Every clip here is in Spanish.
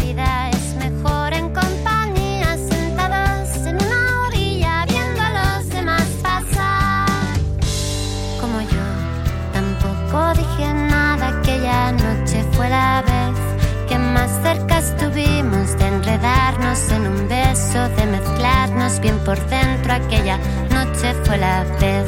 Es mejor en compañía, sentados en una orilla viendo a los demás pasar. Como yo, tampoco dije nada. Aquella noche fue la vez que más cerca estuvimos de enredarnos en un beso, de mezclarnos bien por dentro. Aquella noche fue la vez.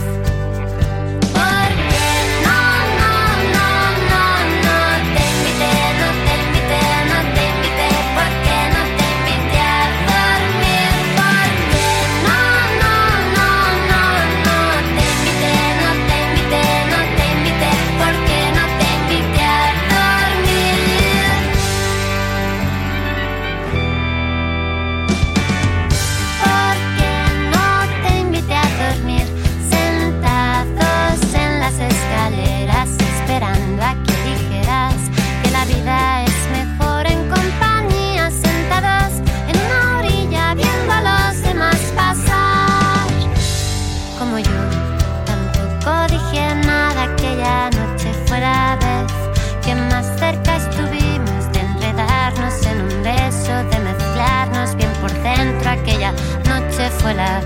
Fue la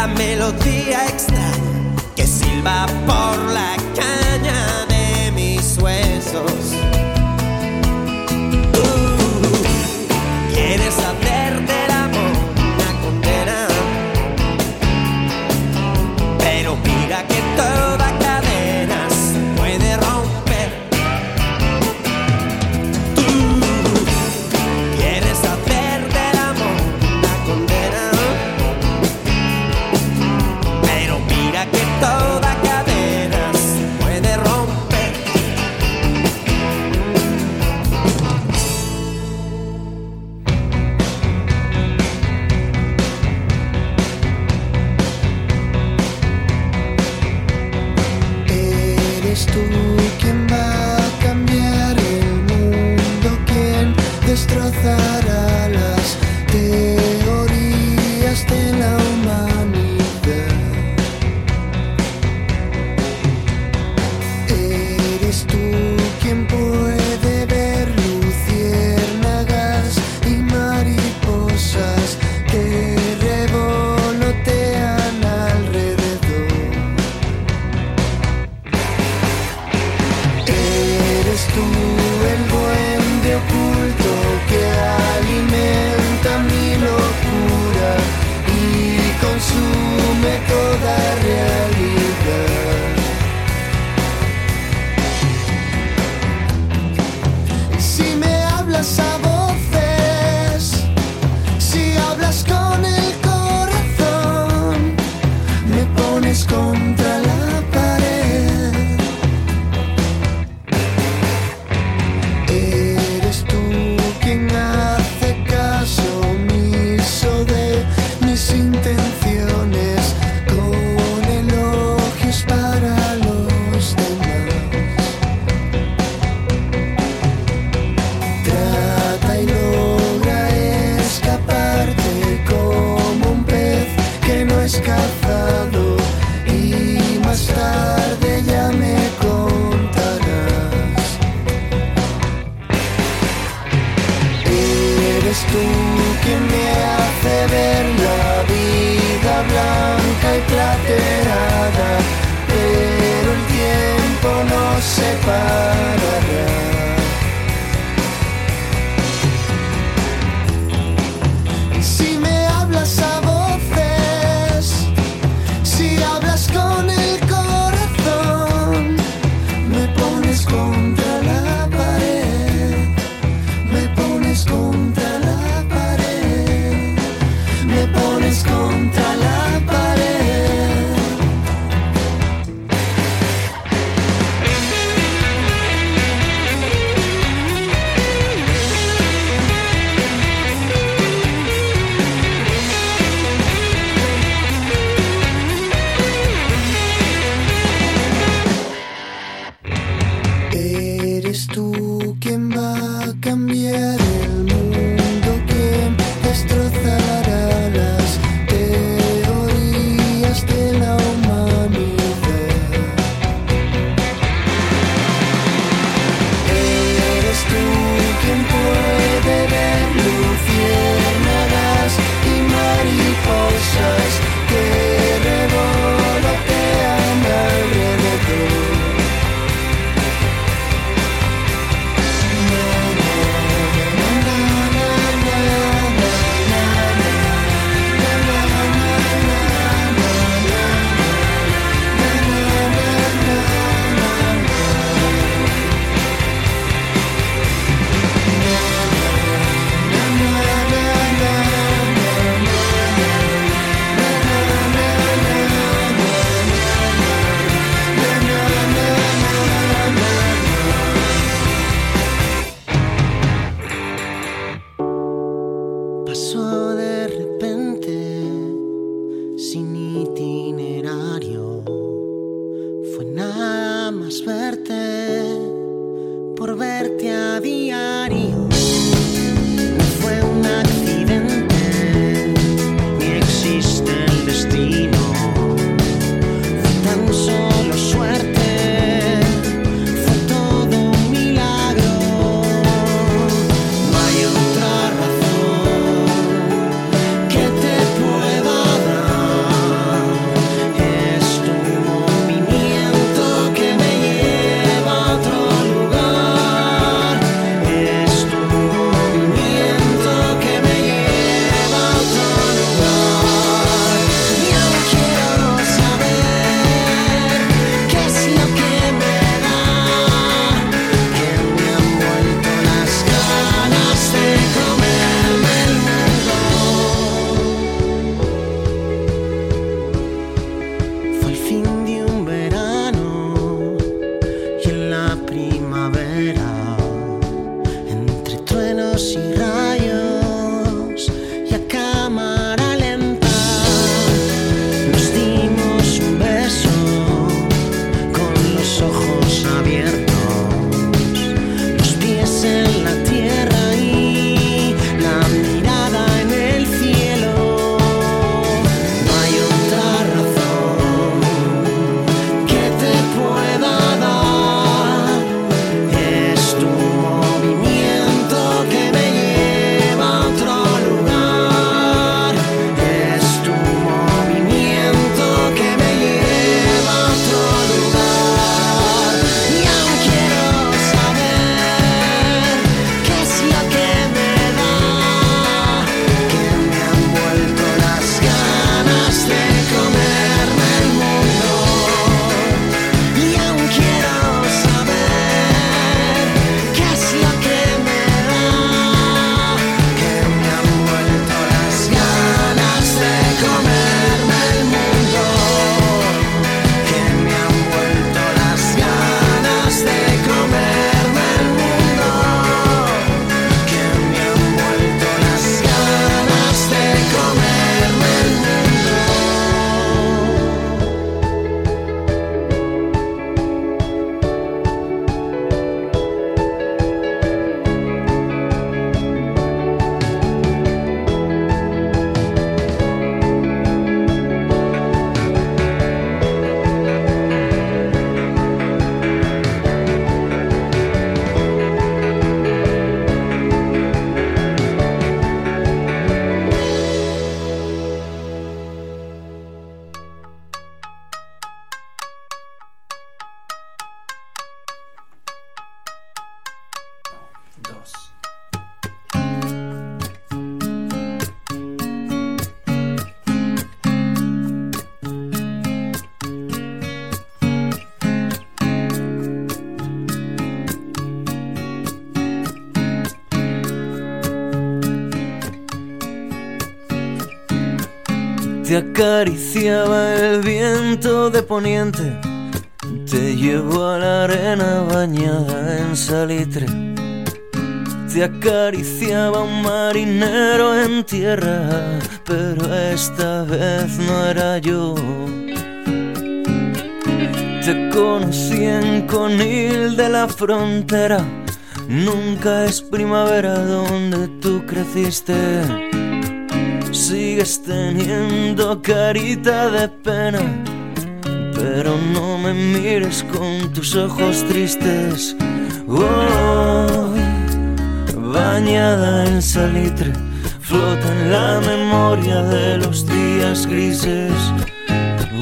la melodía extra que silba por la caña de mis huesos. Te acariciaba el viento de poniente, te llevó a la arena bañada en salitre. Te acariciaba un marinero en tierra, pero esta vez no era yo. Te conocí en Conil de la frontera. Nunca es primavera donde tú creciste. Sigues teniendo carita de pena, pero no me mires con tus ojos tristes. Oh, bañada en salitre, flota en la memoria de los días grises.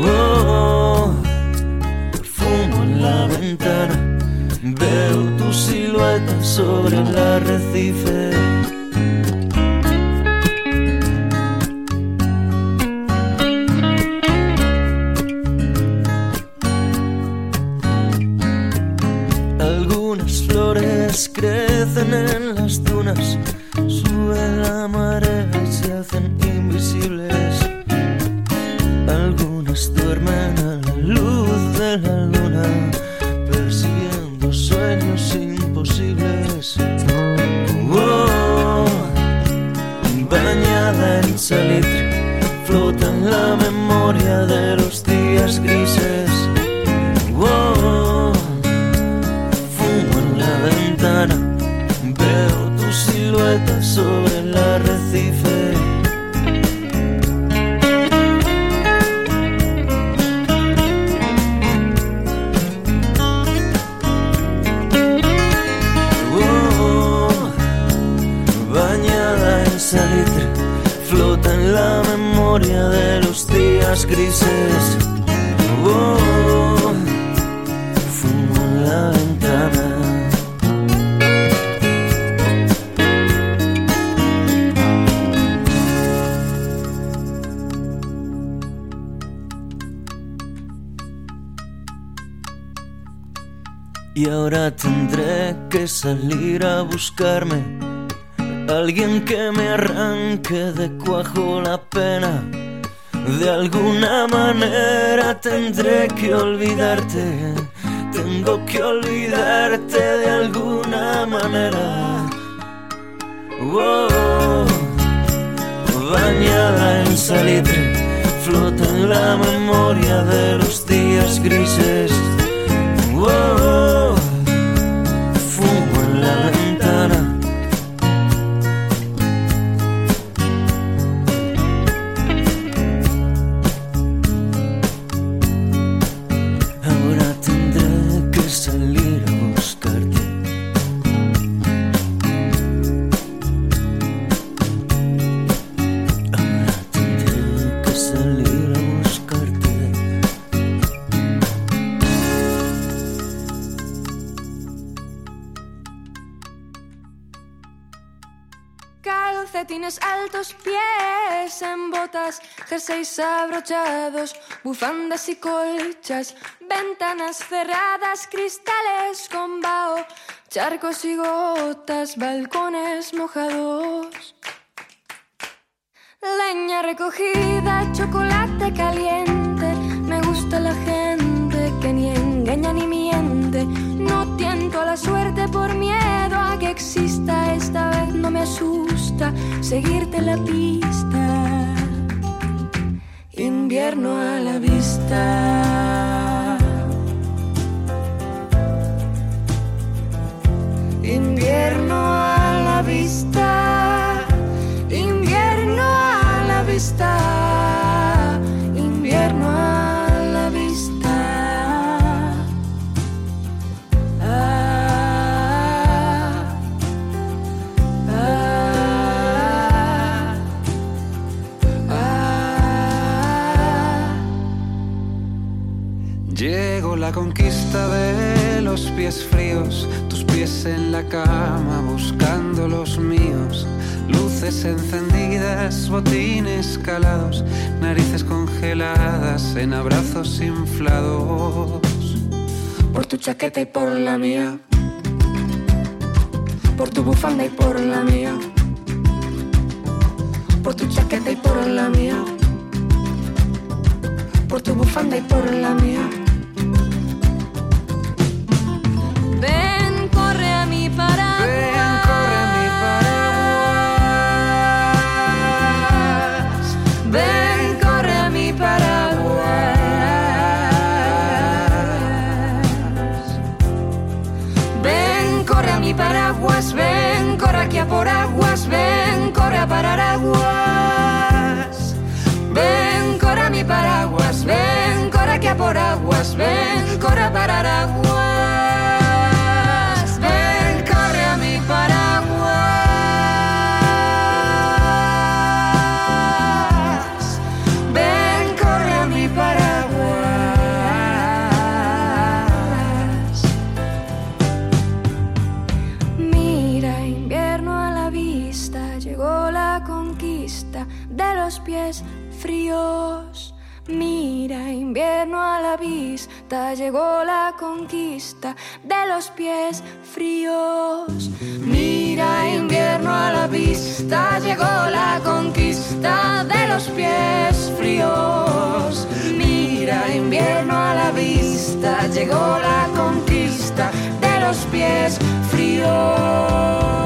Oh, fumo en la ventana, veo tu silueta sobre el arrecife. Crecen en las dunas, sube la marea y se hacen invisibles. Algunas duermen a la luz de la luna, persiguiendo sueños imposibles. Oh, bañada en salitre, flota en la memoria de silueta sobre el arrecife. Ahora tendré que salir a buscarme alguien que me arranque de cuajo la pena. De alguna manera tendré que olvidarte. Tengo que olvidarte de alguna manera. Oh, bañada en salitre, flota en la memoria de los días grises. Oh, jerseys abrochados, bufandas y colchas, ventanas cerradas, cristales con vaho, charcos y gotas, balcones mojados. Leña recogida, chocolate caliente, me gusta la gente que ni engaña ni miente. No tiento a la suerte por miedo a que exista, esta vez no me asusta seguirte la pista. Invierno a la vista. Invierno a la vista. Invierno a la vista. de los pies fríos, tus pies en la cama buscando los míos. Luces encendidas, botines calados, narices congeladas en abrazos inflados. Por tu chaqueta y por la mía. Por tu bufanda y por la mía. Por tu chaqueta y por la mía. Por tu bufanda y por la mía por aguas ven, corra para Aragua. llegó la conquista de los pies fríos. Mira invierno a la vista, llegó la conquista de los pies fríos. Mira invierno a la vista, llegó la conquista de los pies fríos.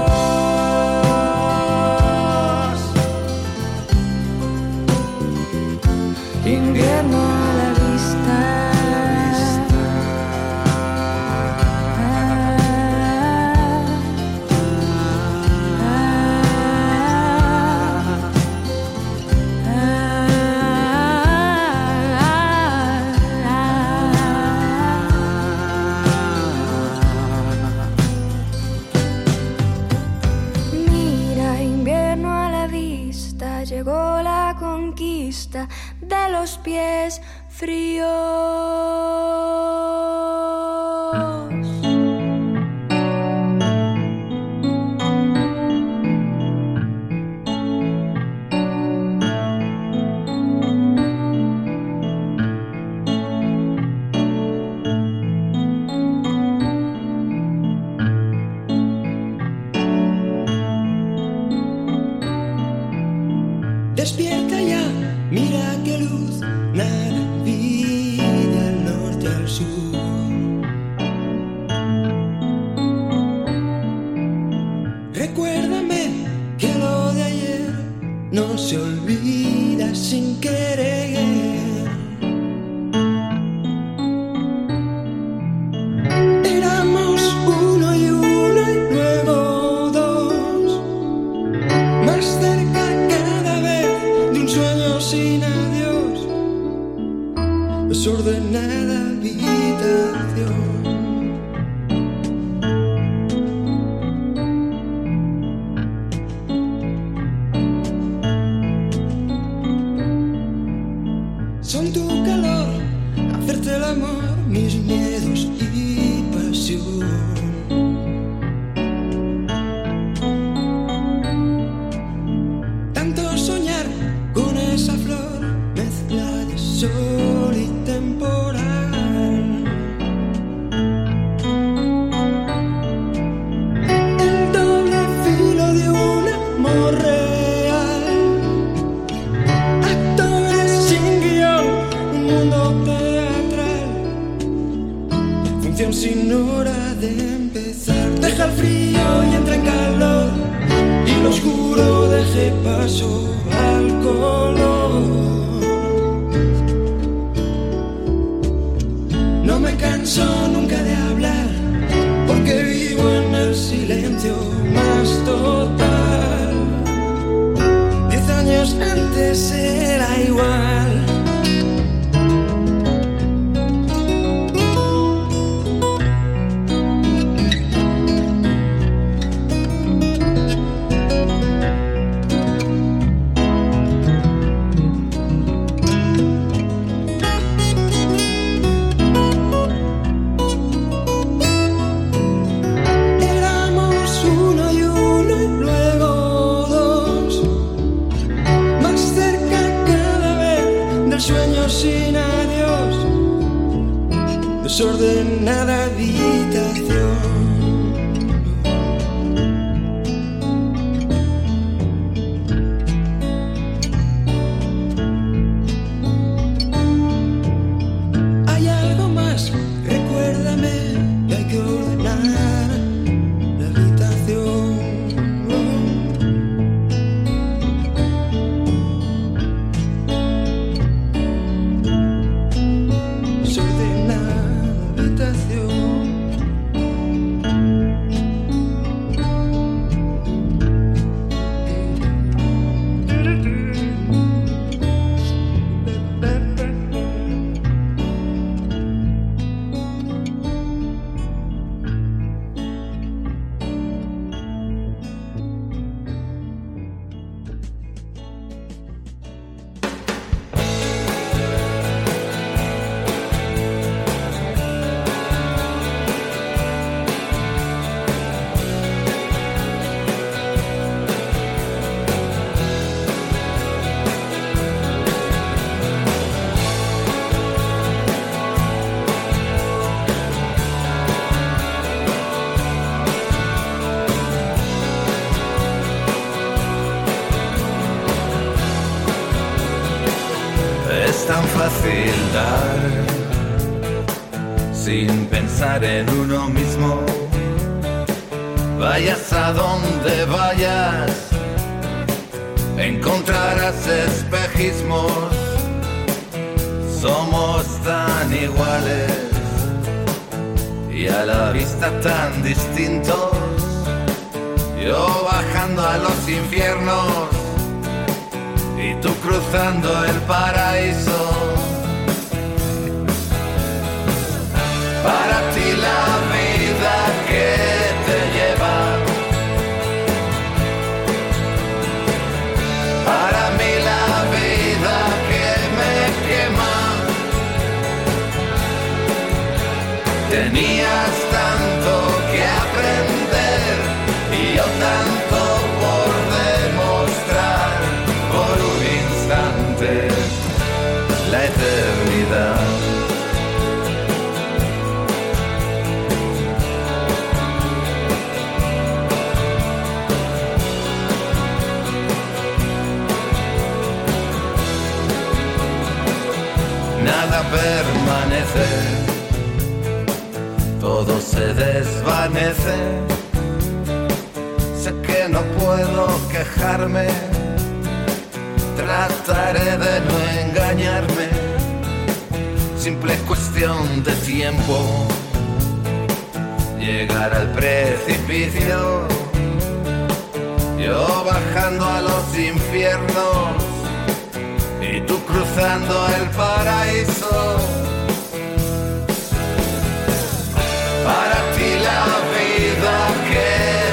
los pies fríos. Despierta Mira qué luz, navega al norte, al sur. Sin pensar en uno mismo. Vayas a donde vayas, encontrarás espejismos. Somos tan iguales y a la vista tan distintos. Yo bajando a los infiernos y tú cruzando el paraíso. Todo se desvanece. Sé que no puedo quejarme, trataré de no engañarme. Simple cuestión de tiempo, llegar al precipicio. Yo bajando a los infiernos y tú cruzando el paraíso. Para ti la vida que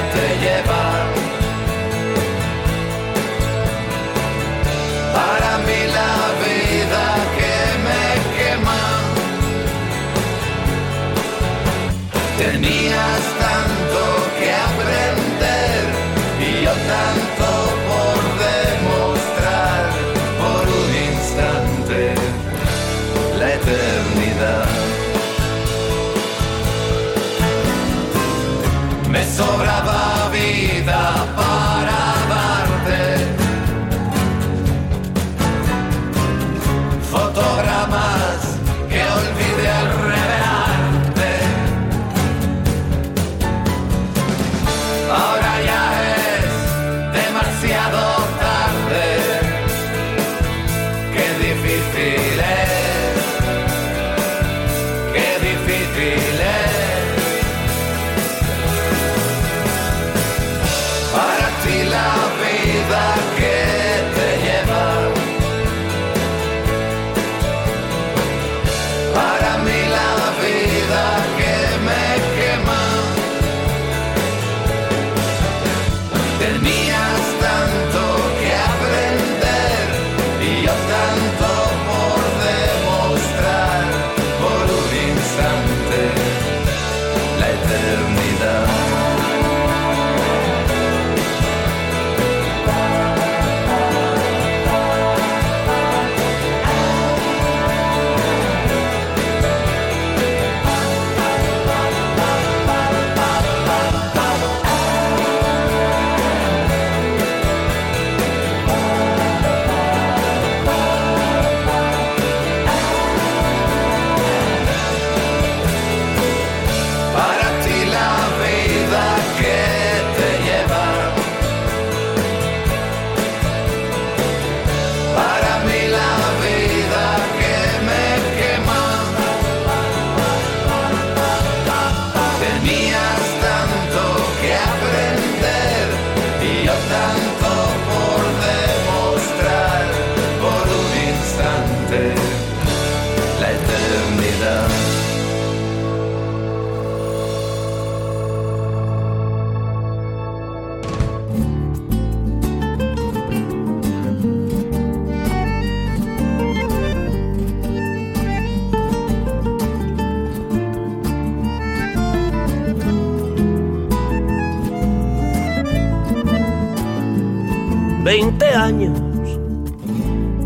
20 años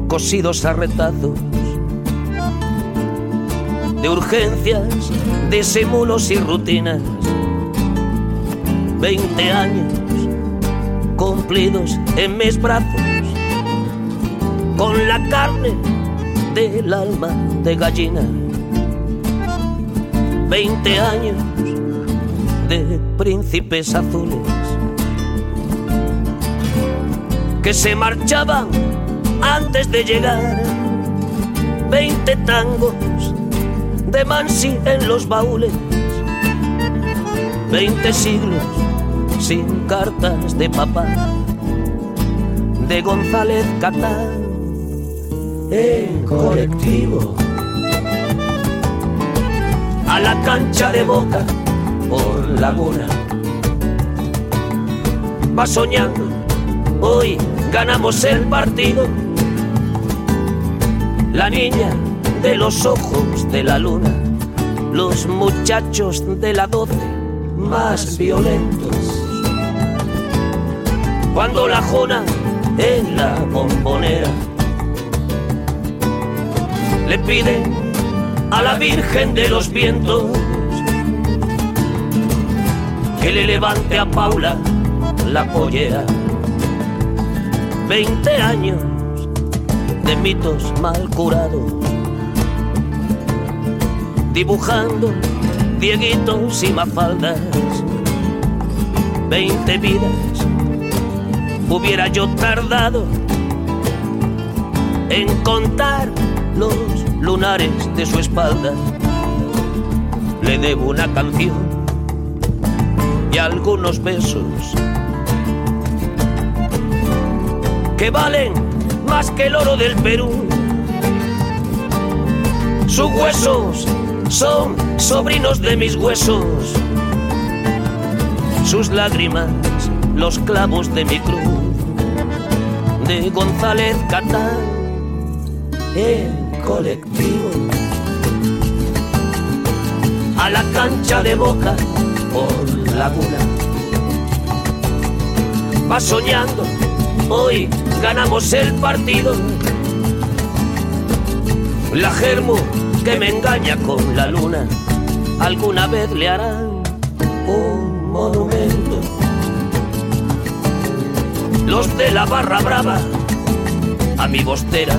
cosidos a retazos de urgencias, disimulos y rutinas. 20 años cumplidos en mis brazos con la carne del alma de gallina. 20 años de príncipes azules que se marchaban antes de llegar. Veinte tangos de Mansi en los baúles. Veinte siglos sin cartas de papá de González Catán en colectivo a la cancha de boca por laguna. Va soñando, hoy ganamos el partido. La niña de los ojos de la luna, los muchachos de la doce más violentos. Cuando la jona en la bombonera le pide a la Virgen de los Vientos que le levante a Paula la pollera. Veinte años de mitos mal curados, dibujando dieguitos y mafaldas. Veinte vidas hubiera yo tardado en contar los lunares de su espalda. Le debo una canción y algunos besos que valen más que el oro del Perú. Sus huesos son sobrinos de mis huesos. Sus lágrimas, los clavos de mi cruz. De González Catán en colectivo. A la cancha de boca por laguna. Va soñando, hoy ganamos el partido. La germo que me engaña con la luna, alguna vez le harán un monumento. Los de la barra brava, a mi bostera,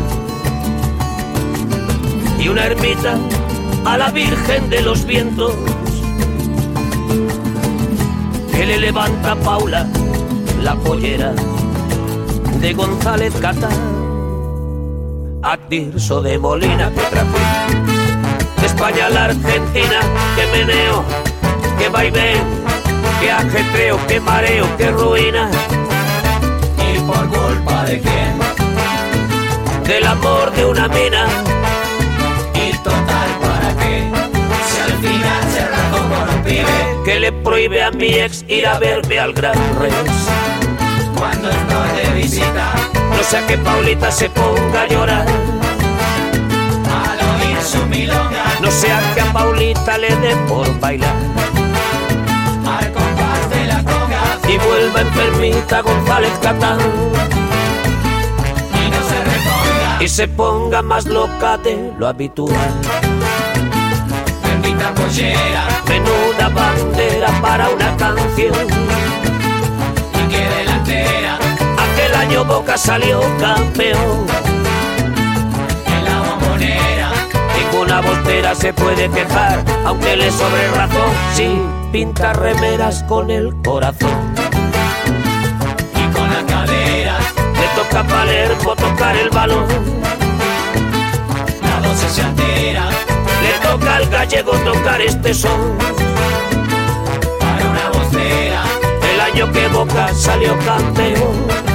y una ermita a la Virgen de los Vientos, que le levanta Paula la pollera de González Catán. A Tirso de Molina que trajo de España la Argentina, que meneo, que vaivén, que ajetreo, que mareo, que ruina. ¿Y por culpa de quién? Del amor de una mina. ¿Y total para qué? Si al final se con un pibe que le prohíbe a mi ex ir a verme al Gran Rex. Cuando estoy de visita. No sea que Paulita se ponga a llorar, al oír su milonga. No sea que a Paulita le dé por bailar. Al compás de la conga. Y vuelva enfermita González Catán. Y no se reponga. y se ponga más loca de lo habitual. Bendita pollera. Menuda bandera para una canción. y que año Boca salió campeón. en la bombonera Ninguna voltera se puede quejar, aunque le sobre razón. Sí, pinta remeras con el corazón. y con las caderas Le toca a Palermo tocar el balón. la doce se altera Le toca al gallego tocar este son. para una vocera El año que Boca salió campeón.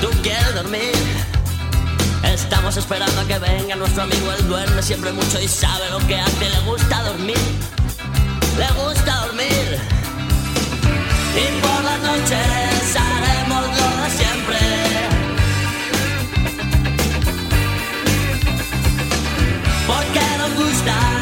tú quieres dormir. Estamos esperando a que venga nuestro amigo, él duerme siempre mucho y sabe lo que hace, le gusta dormir, le gusta dormir. Y por las noches haremos lo de siempre. porque nos gusta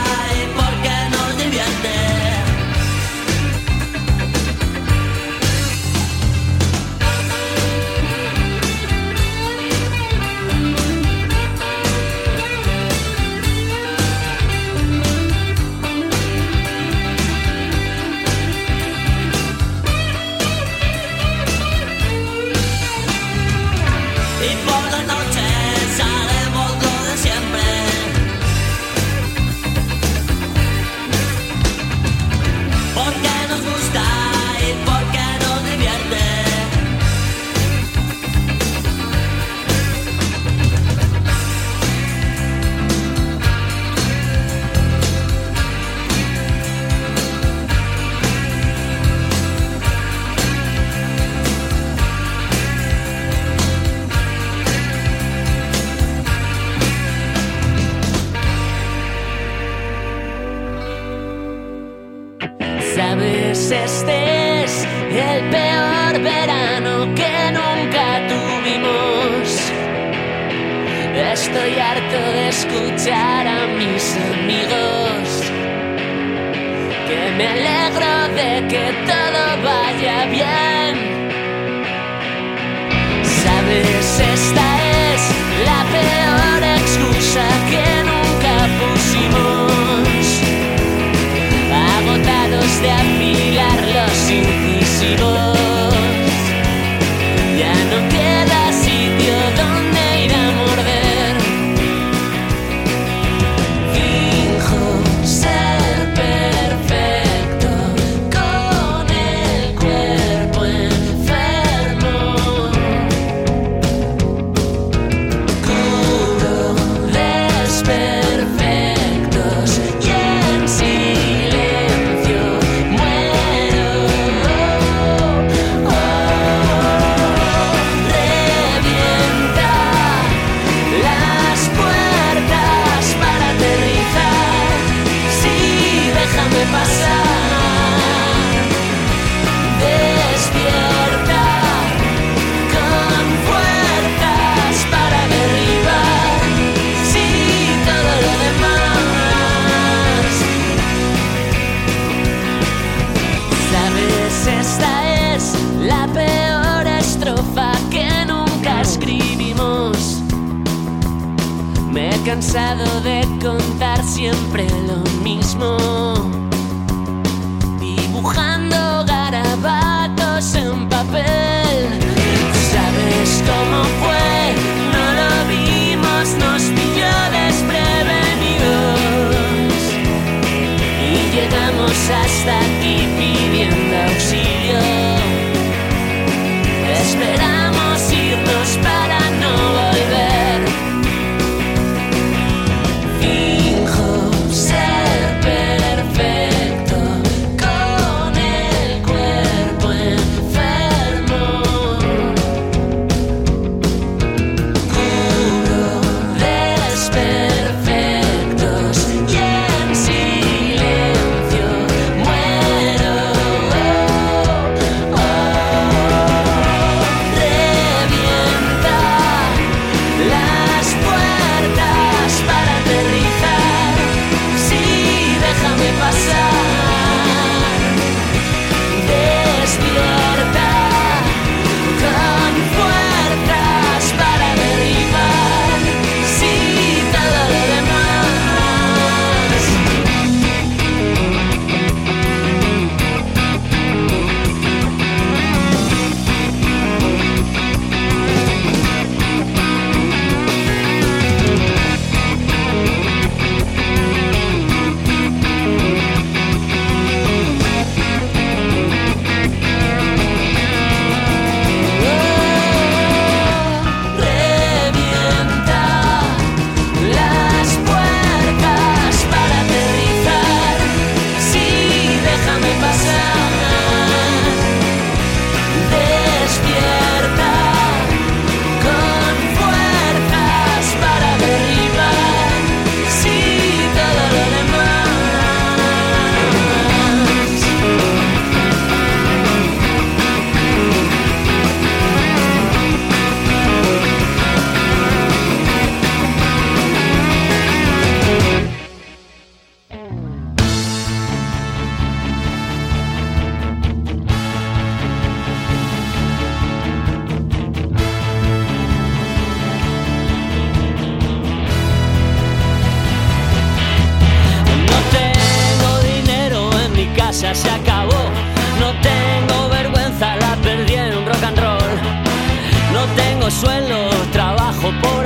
football.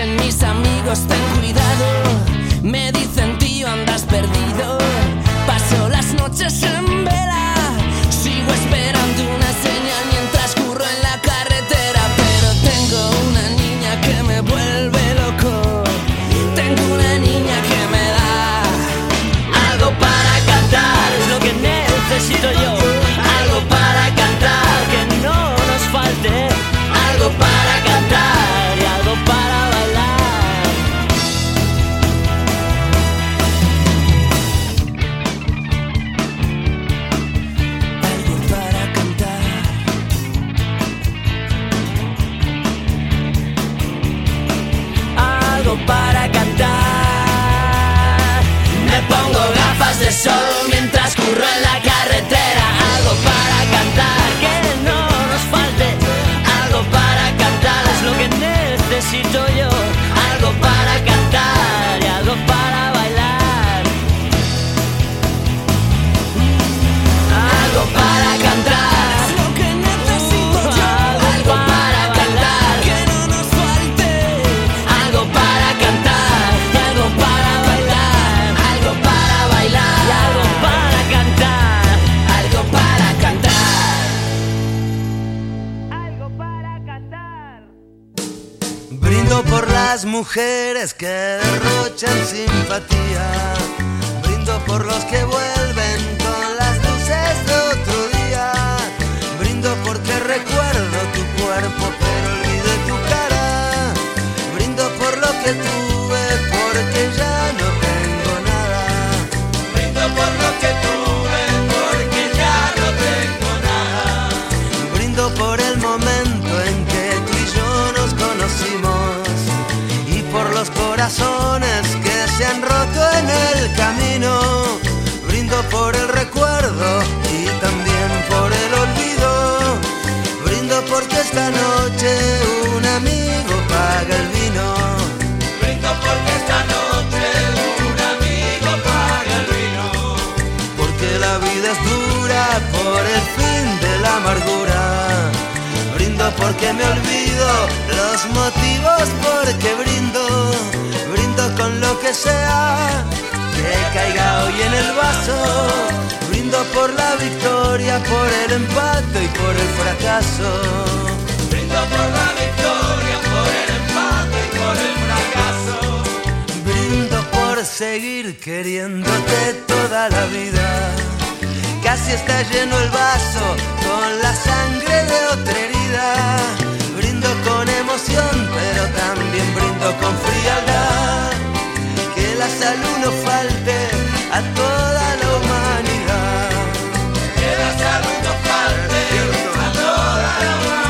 Piensen mis amigos, ten cuidado. Mientras curro en la carretera. Mujeres que derrochan simpatía. Brindo por los que vuelven con las luces de otro día. Brindo porque recuerdo tu cuerpo pero olvidé tu cara. Brindo por lo que tuve porque ya no tengo nada. Brindo por lo que tuve corazones que se han roto en el camino. Brindo por el recuerdo y también por el olvido. Brindo porque esta noche un amigo paga el vino. Brindo porque esta noche un amigo paga el vino. Porque la vida es dura por el fin de la amargura. Brindo porque me olvido los motivos porque brindo. Brindo que sea que caiga hoy en el vaso. Brindo por la victoria, por el empate y por el fracaso. Brindo por la victoria, por el empate y por el fracaso. Brindo por seguir queriéndote toda la vida. Casi está lleno el vaso con la sangre de otra herida. Brindo con emoción, pero también brindo con frialdad. Salud no falte a toda la humanidad. Que la salud no falte a toda la humanidad.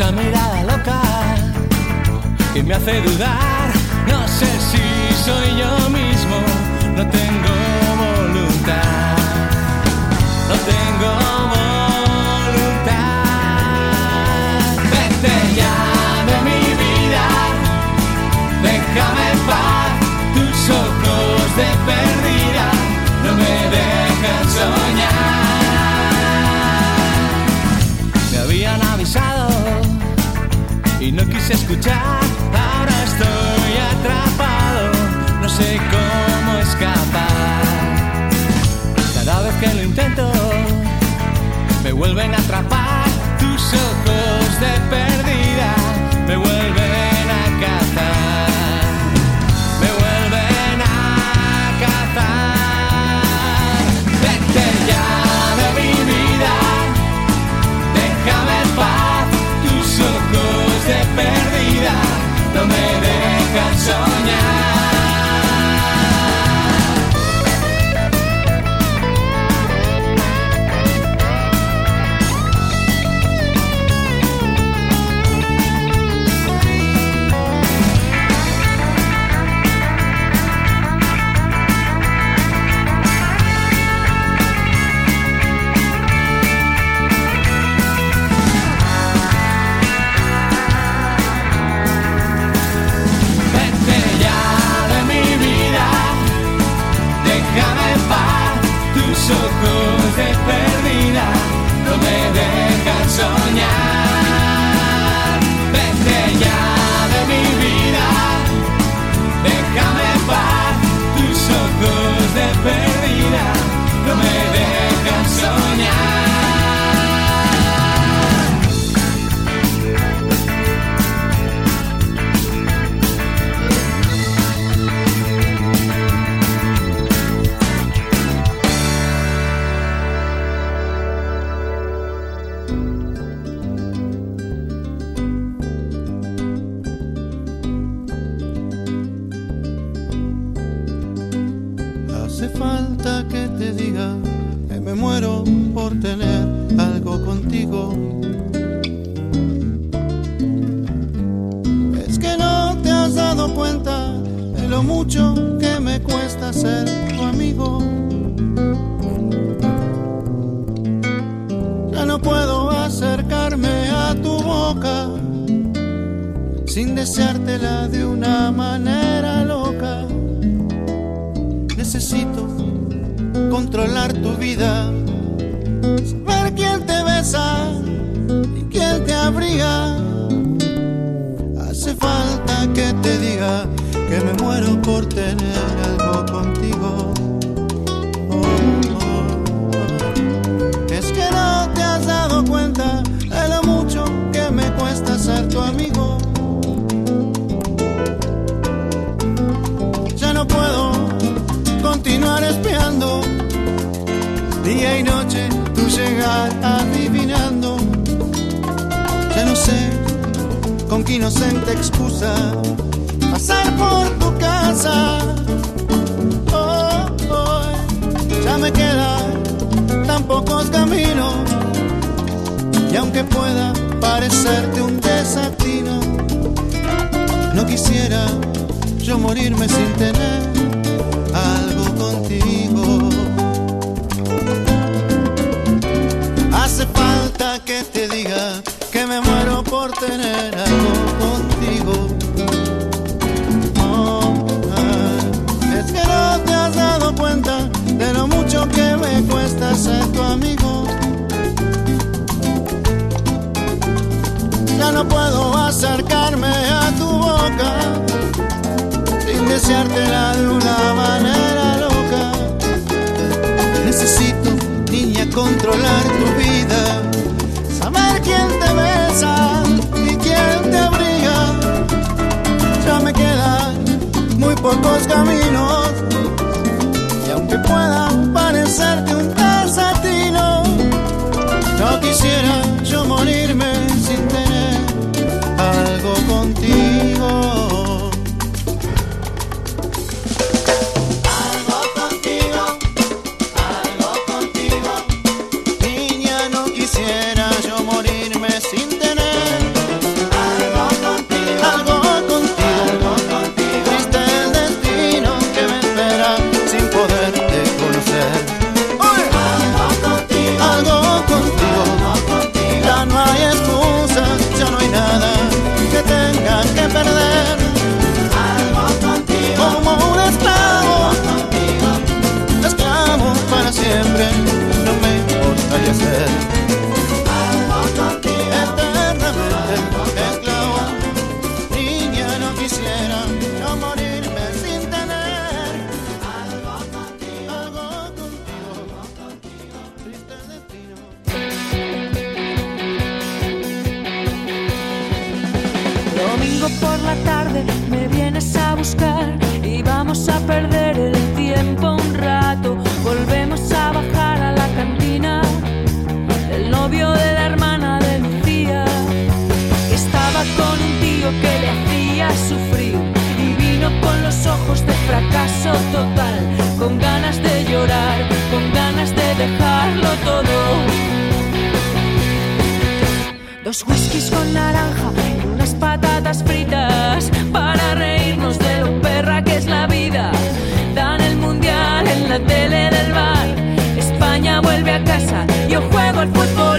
esa mirada loca que me hace dudar. No sé si soy yo mismo, no tengo voluntad, no tengo ahora estoy atrapado, no sé cómo escapar. Cada vez que lo intento, me vuelven a atrapar tus ojos de perro. amigos de pérdida, no me No quisiera yo morirme sin tener algo contigo. Hace falta que te diga que me muero por tener algo contigo. Oh. Es que no te has dado cuenta de lo mucho que me cuesta ser tu amigo. no puedo acercarme a tu boca sin deseártela de una manera loca. Necesito, niña, controlar tu vida, saber quién te besa y quién te abriga. Ya me quedan muy pocos caminos y aunque pueda parecerte un desatino, no quisiera yo morir y vamos a perder el tiempo un rato. Volvemos a bajar a la cantina del novio de la hermana de Lucía, estaba con un tío que le hacía sufrir y vino con los ojos de fracaso total, con ganas de llorar, con ganas de dejarlo todo. Dos whiskies con naranja y unas patatas fritas Yo juego al fútbol.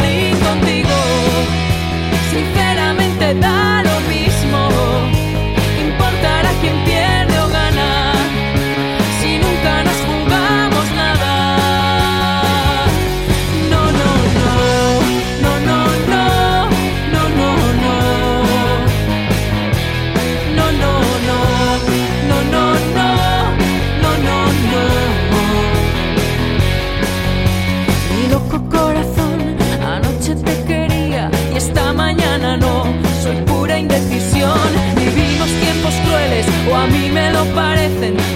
parecen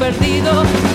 perdido.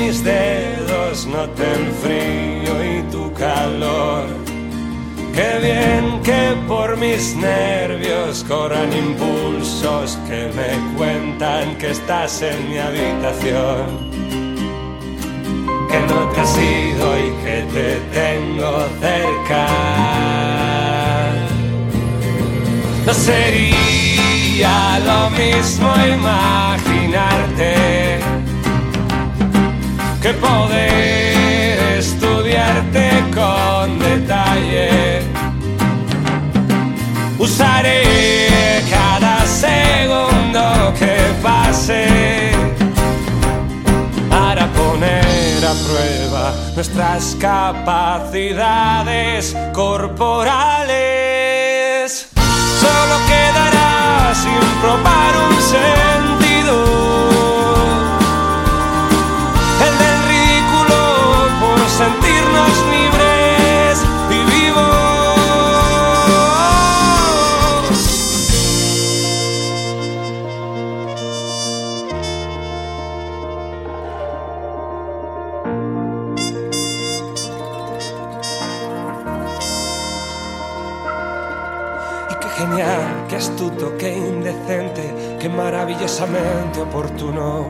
Mis dedos noten frío y tu calor. Qué bien que por mis nervios corran impulsos que me cuentan que estás en mi habitación. Que no te has ido y que te tengo cerca. No sería lo mismo imaginarte que poder estudiarte con detalle. Usaré cada segundo que pase para poner a prueba nuestras capacidades corporales. Solo quedará sin probar un sentido. Astuto, qué indecente, qué maravillosamente oportuno.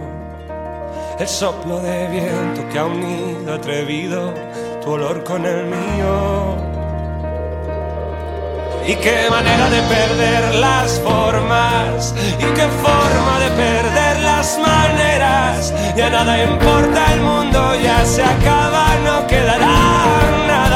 El soplo de viento que ha unido atrevido tu olor con el mío. Y qué manera de perder las formas, y qué forma de perder las maneras. Ya nada importa, el mundo ya se acaba, no quedará nada.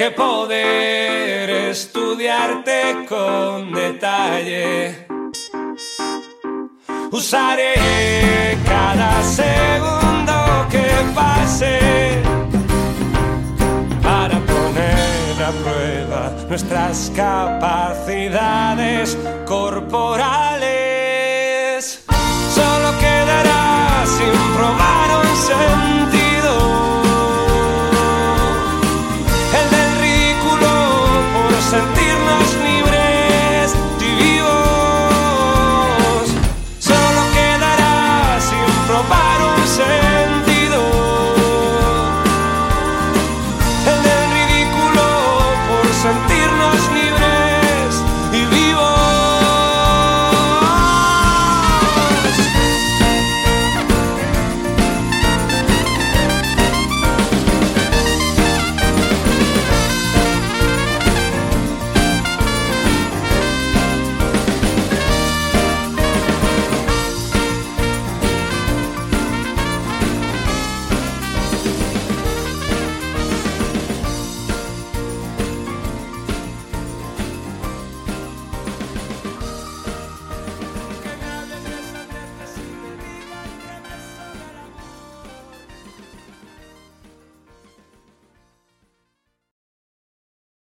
que poder estudiarte con detalle. Usaré cada segundo que pase para poner a prueba nuestras capacidades corporales. Solo quedará sin probar un sentido sentirnos